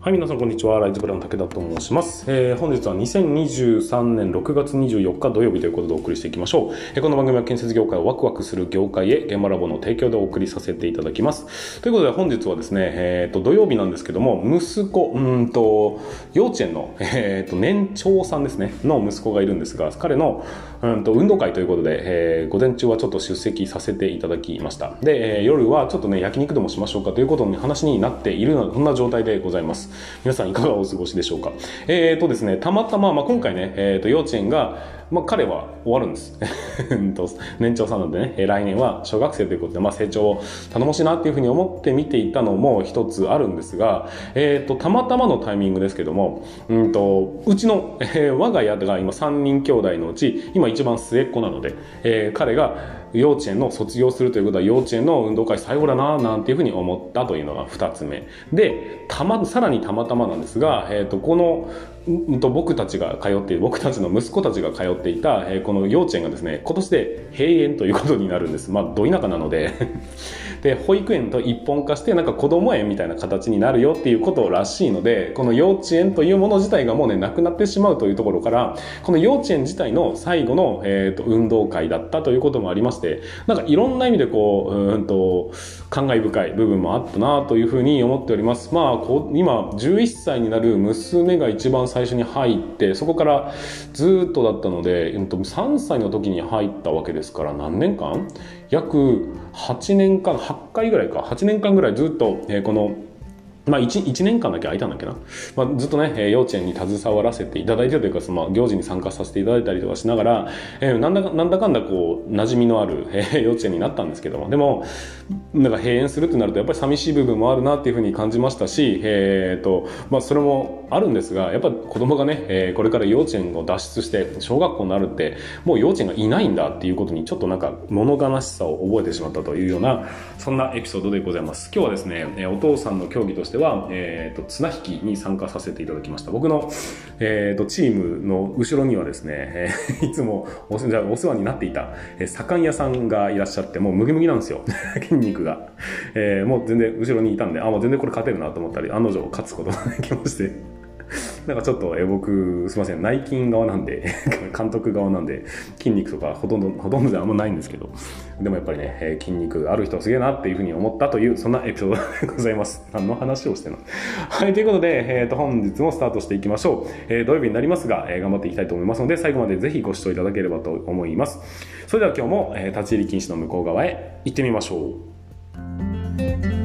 はい、皆さんこんにちは。ライズブラン武田と申します。えー本日は2023年6月24日土曜日ということでお送りしていきましょう。えーこの番組は建設業界をワクワクする業界へ現場ラボの提供でお送りさせていただきます。ということで本日はですね、えーと土曜日なんですけども、息子、うんと、幼稚園の、えーと年長さんですね、の息子がいるんですが、彼のうんと運動会ということで、えー午前中はちょっと出席させていただきました。で、えー夜はちょっとね、焼肉でもしましょうかということの話になっているような、そんな状態でございます。皆さんいかがお過ごしでしょうか。えーとですね、たまたま、まあ、今回ね、えーと幼稚園が、まあ、彼は終わるんです。年長さんなんでね、来年は小学生ということで、まあ、成長を頼もしいなっていうふうに思って見ていたのも一つあるんですが、えーと、たまたまのタイミングですけども、うんと、うちの、えー我が家が今3人兄弟のうち、今一番末っ子なので、えー彼が幼稚園の卒業するということは幼稚園の運動会最後だななんていうふうに思ったというのが2つ目でたまさらにたまたまなんですが、えー、とこのうんと僕たちが通っている僕たちの息子たちが通っていた、えーこの幼稚園がですね今年で閉園ということになるんです。まあど田舎なので。で保育園と一本化してなんか子供園みたいな形になるよっていうことらしいのでこの幼稚園というもの自体がもうねなくなってしまうというところからこの幼稚園自体の最後の、えー、と運動会だったということもありましてなんかいろんな意味でこううんと感慨深い部分もあったなというふうに思っております。まあこう今11歳になる娘が一番最初に入ってそこからずっとだったので、えっ、と3歳の時に入ったわけですから何年間？約8年間8回ぐらいか。8年間ぐらいずっと、えーこのまあ1、1年間だけ空いたんだっけな。まあ、ずっとね、えー幼稚園に携わらせていただいてというか、その、行事に参加させていただいたりとかしながら、えーなんだか、なんだかんだこう、馴染みのある、えー幼稚園になったんですけども、でも、なんか閉園するってなると、やっぱり寂しい部分もあるなっていうふうに感じましたし、えーと、まあそれもあるんですが、やっぱ子供がね、えーこれから幼稚園を脱出して、小学校になるって、もう幼稚園がいないんだっていうことに、ちょっとなんか物悲しさを覚えてしまったというような、そんなエピソードでございます。今日はですね、えーお父さんの競技としては、えーと、綱引きに参加させていただきました。僕の、えーと、チームの後ろにはですね、えー いつもおじゃお世話になっていた、えー左官屋さんがいらっしゃって、もうムキムキなんですよ。筋肉が。えーもう全然後ろにいたんで、あ、もう全然これ勝てるなと思ったり、案の定勝つことができまして。なんかちょっと、え僕、すいません、内勤側なんで、監督側なんで、筋肉とかほとんど、ほとんどであんまないんですけど、でもやっぱりね、え筋肉ある人はすげえなっていうふうに思ったという、そんなエピソードでございます。何の話をしてるの？はい、ということで、えーと、本日もスタートしていきましょう。えー土曜日になりますが、えー頑張っていきたいと思いますので、最後までぜひご視聴いただければと思います。それでは今日も、え立ち入り禁止の向こう側へ行ってみましょう。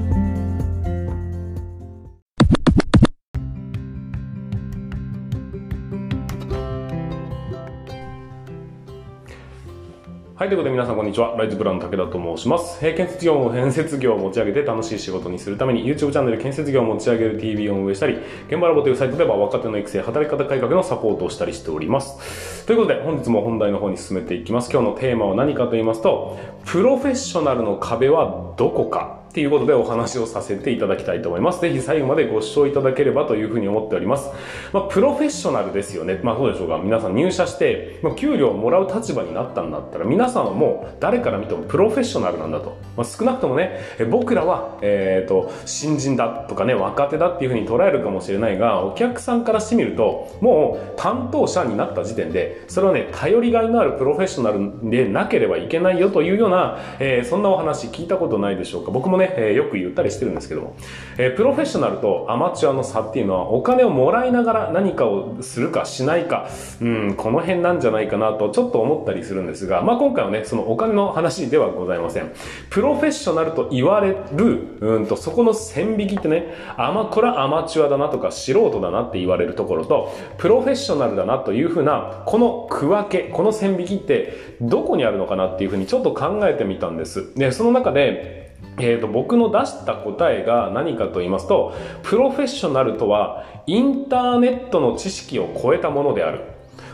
はい、ということで皆さんこんにちは。ライズプラウン武田と申します。えー建設業を建設業を持ち上げて楽しい仕事にするために YouTube チャンネル建設業を持ち上げる TV を運営したり、現場ラボというサイトでは若手の育成、働き方改革のサポートをしたりしております。ということで本日も本題の方に進めていきます。今日のテーマは何かと言いますと、プロフェッショナルの壁はどこかっていうことでお話をさせていただきたいと思います。ぜひ最後までご視聴いただければというふうに思っております。まあ、プロフェッショナルですよね。まあ、そうでしょうか。皆さん入社して、まあ、給料をもらう立場になったんだったら、皆さんはもう誰から見てもプロフェッショナルなんだと。まあ、少なくともね、え僕らは、えっ、と、新人だとかね、若手だっていうふうに捉えるかもしれないが、お客さんからしてみると、もう担当者になった時点で、それはね、頼りがいのあるプロフェッショナルでなければいけないよというような、えーそんなお話聞いたことないでしょうか。僕もね、えーよく言ったりしてるんですけども、えープロフェッショナルとアマチュアの差っていうのは、お金をもらいながら何かをするかしないか、うん、この辺なんじゃないかなとちょっと思ったりするんですが、まあ今回はね、そのお金の話ではございません。プロフェッショナルと言われる、うんと、そこの線引きってね、あま、これはアマチュアだなとか素人だなって言われるところと、プロフェッショナルだなというふうな、この区分け、この線引きってどこにあるのかなっていうふうにちょっと考えてみたんです。で、その中で、えー、と僕の出した答えが何かと言いますとプロフェッショナルとはインターネットの知識を超えたものである。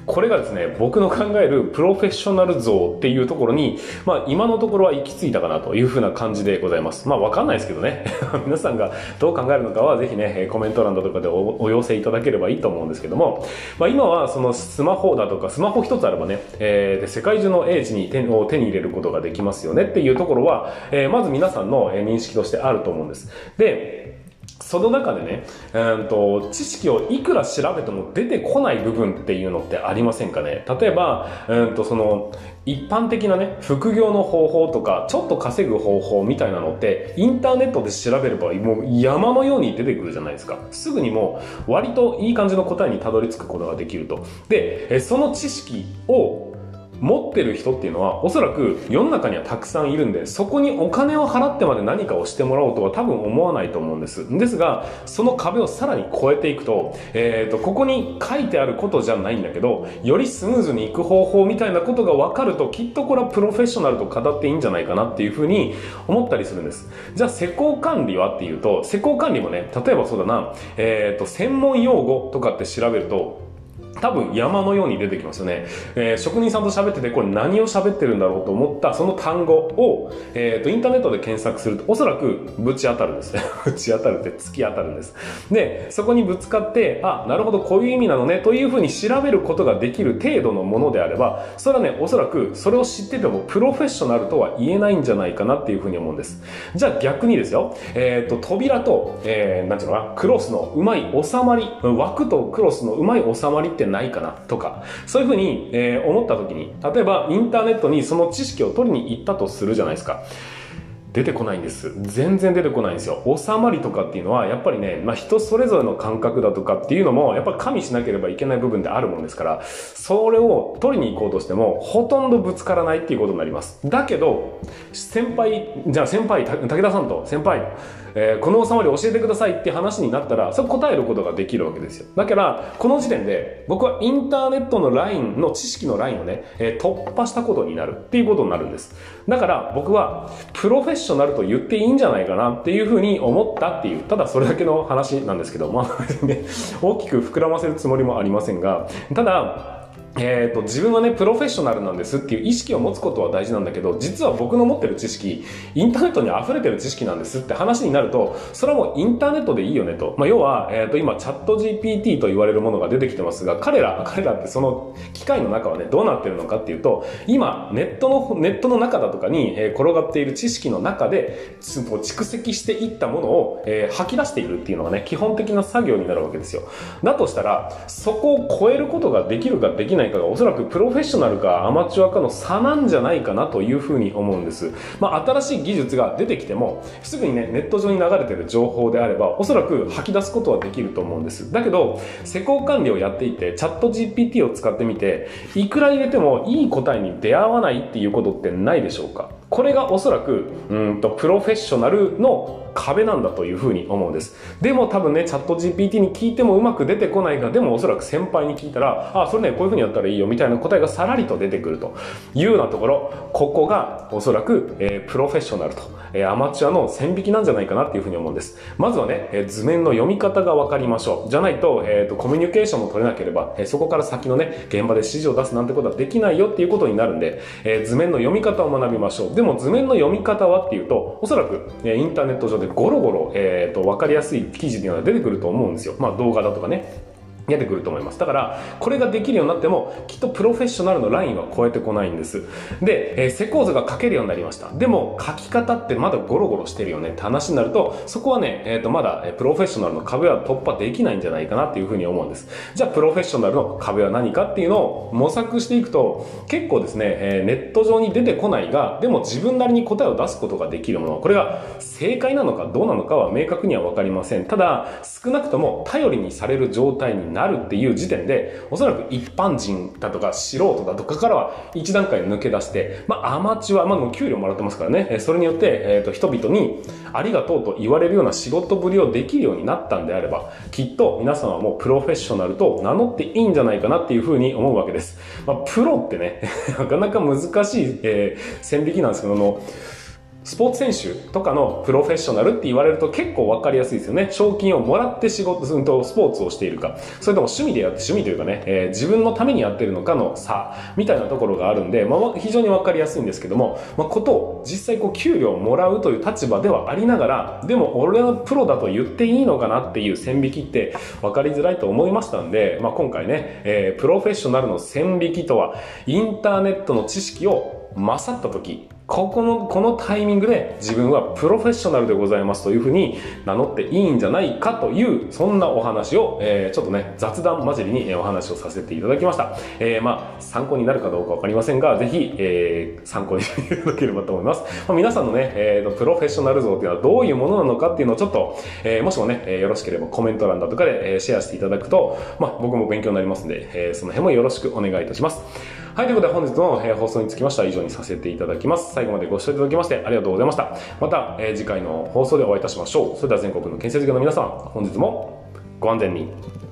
これがですね、僕の考えるプロフェッショナル像っていうところに、まあ今のところは行き着いたかなというふうな感じでございます。まあわかんないですけどね。皆さんがどう考えるのかはぜひね、コメント欄だとかでお寄せいただければいいと思うんですけども、まあ今はそのスマホだとか、スマホ一つあればね、えーで世界中の英知に手を手に入れることができますよねっていうところは、えーまず皆さんの認識としてあると思うんです。で、その中でね、えーと、知識をいくら調べても出てこない部分っていうのってありませんかね？例えば、えーと、その一般的なね副業の方法とかちょっと稼ぐ方法みたいなのってインターネットで調べればもう山のように出てくるじゃないですか。すぐにもう割といい感じの答えにたどり着くことができると。でその知識を持ってる人っていうのはおそらく世の中にはたくさんいるんでそこにお金を払ってまで何かをしてもらおうとは多分思わないと思うんです。ですがその壁をさらに越えていくと,、えーと、ここに書いてあることじゃないんだけどよりスムーズにいく方法みたいなことが分かるときっとこれはプロフェッショナルと語っていいんじゃないかなっていうふうに思ったりするんです。じゃあ施工管理はっていうと施工管理もね例えばそうだな、えーと専門用語とかって調べると多分山のように出てきますよね。えー、職人さんと喋ってて、これ何を喋ってるんだろうと思ったその単語を、えっ、ー、と、インターネットで検索すると、おそらくぶち当たるんですね。ぶち当たるって突き当たるんです。で、そこにぶつかって、あ、なるほど、こういう意味なのね、というふうに調べることができる程度のものであれば、それはね、おそらくそれを知っててもプロフェッショナルとは言えないんじゃないかなっていうふうに思うんです。じゃあ逆にですよ、えっ、ー、と、扉と、えー、なんていうのかな、クロスのうまい収まり、枠とクロスのうまい収まりってないかなとか、そういうふうに、えー、思った時に、例えばインターネットにその知識を取りに行ったとするじゃないですか。出てこないんです。全然出てこないんですよ。収まりとかっていうのは、やっぱりね、まあ人それぞれの感覚だとかっていうのも、やっぱ加味しなければいけない部分であるもんですから、それを取りに行こうとしても、ほとんどぶつからないっていうことになります。だけど、先輩、じゃあ先輩、武田さんと先輩、えー、この収まり教えてくださいって話になったら、それ答えることができるわけですよ。だから、この時点で、僕はインターネットのラインの知識のラインをね、えー、突破したことになるっていうことになるんです。だから僕は、プロフェッショナルと言っていいんじゃないかなっていうふうに思ったっていう、ただそれだけの話なんですけど、まあ、ね、大きく膨らませるつもりもありませんが、ただ、えーと、自分はねプロフェッショナルなんですっていう意識を持つことは大事なんだけど実は僕の持ってる知識インターネットに溢れてる知識なんですって話になるとそれはもうインターネットでいいよねと、まあ、要は、えーと、今チャット GPT と言われるものが出てきてますが彼ら彼らってその機械の中はねどうなってるのかっていうと今ネットのネットの中だとかに、えー、転がっている知識の中で蓄積していったものを、えー、吐き出しているっていうのがね基本的な作業になるわけですよ。だとしたらそこを超えることができるかできないかがおそらくプロフェッショナルかアマチュアかの差なんじゃないかなというふうに思うんです。まあ、新しい技術が出てきても、すぐにね、ネット上に流れてる情報であれば、おそらく吐き出すことはできると思うんです。だけど、施工管理をやっていて、チャット GPT を使ってみて、いくら入れてもいい答えに出会わないっていうことってないでしょうかこれがおそらく、うんと、プロフェッショナルの壁なんだというふうに思うんです。でも多分ね、チャット GPT に聞いてもうまく出てこないが、でもおそらく先輩に聞いたら、あ、それね、こういうふうにやったらいいよみたいな答えがさらりと出てくるというようなところ、ここがおそらく、えー、プロフェッショナルと、えー、アマチュアの線引きなんじゃないかなっていうふうに思うんです。まずはね、えー、図面の読み方がわかりましょう。じゃないと、えっ、と、コミュニケーションも取れなければ、えそこから先のね、現場で指示を出すなんてことはできないよっていうことになるんで、え図面の読み方を学びましょう。でも図面の読み方はっていうと、おそらく、えインターネット上でゴロゴロ、えっ、と、分かりやすい記事っていうのが出てくると思うんですよ。まあ動画だとかね。出てくると思います。だから、これができるようになっても、きっとプロフェッショナルのラインは超えてこないんです。で、えー、施工図が書けるようになりました。でも、書き方ってまだゴロゴロしてるよねって話になると、そこはね、え、ー、と、まだ、プロフェッショナルの壁は突破できないんじゃないかなっていうふうに思うんです。じゃあ、プロフェッショナルの壁は何かっていうのを模索していくと、結構ですね、えー、ネット上に出てこないが、でも自分なりに答えを出すことができるもの、これが正解なのかどうなのかは明確にはわかりません。ただ、少なくとも頼りにされる状態にななるっていう時点で、おそらく一般人だとか素人だとかからは一段階抜け出して、まあアマチュア、まあ給料もらってますからね、それによって、えっ、ー、と人々にありがとうと言われるような仕事ぶりをできるようになったんであれば、きっと皆さんはもうプロフェッショナルと名乗っていいんじゃないかなっていうふうに思うわけです。まあプロってね、なかなか難しい、えー、線引きなんですけども、スポーツ選手とかのプロフェッショナルって言われると結構わかりやすいですよね。賞金をもらって仕事、うんとスポーツをしているか、それとも趣味でやって、趣味というかね、えー、自分のためにやってるのかの差、みたいなところがあるんで、まあ、非常にわかりやすいんですけども、まあ、ことを実際こう給料をもらうという立場ではありながら、でも俺はプロだと言っていいのかなっていう線引きって分かりづらいと思いましたんで、まあ、今回ね、えー、プロフェッショナルの線引きとは、インターネットの知識を勝った時、ここの、このタイミングで自分はプロフェッショナルでございますというふうに名乗っていいんじゃないかという、そんなお話を、えー、ちょっとね、雑談交じりにお話をさせていただきました。えー、まあ、参考になるかどうかわかりませんが、ぜひ、えー、参考にしていただければと思います。まあ、皆さんのね、えーと、プロフェッショナル像っていうのはどういうものなのかっていうのをちょっと、えー、もしもね、えー、よろしければコメント欄だとかで、えー、シェアしていただくと、まあ、僕も勉強になりますんで、えー、その辺もよろしくお願いいたします。はい、ということで本日の、え放送につきましては以上にさせていただきます。最後までご視聴いただきましてありがとうございました。また、えー、次回の放送でお会いいたしましょう。それでは全国の建設業の皆さん、本日もご安全に。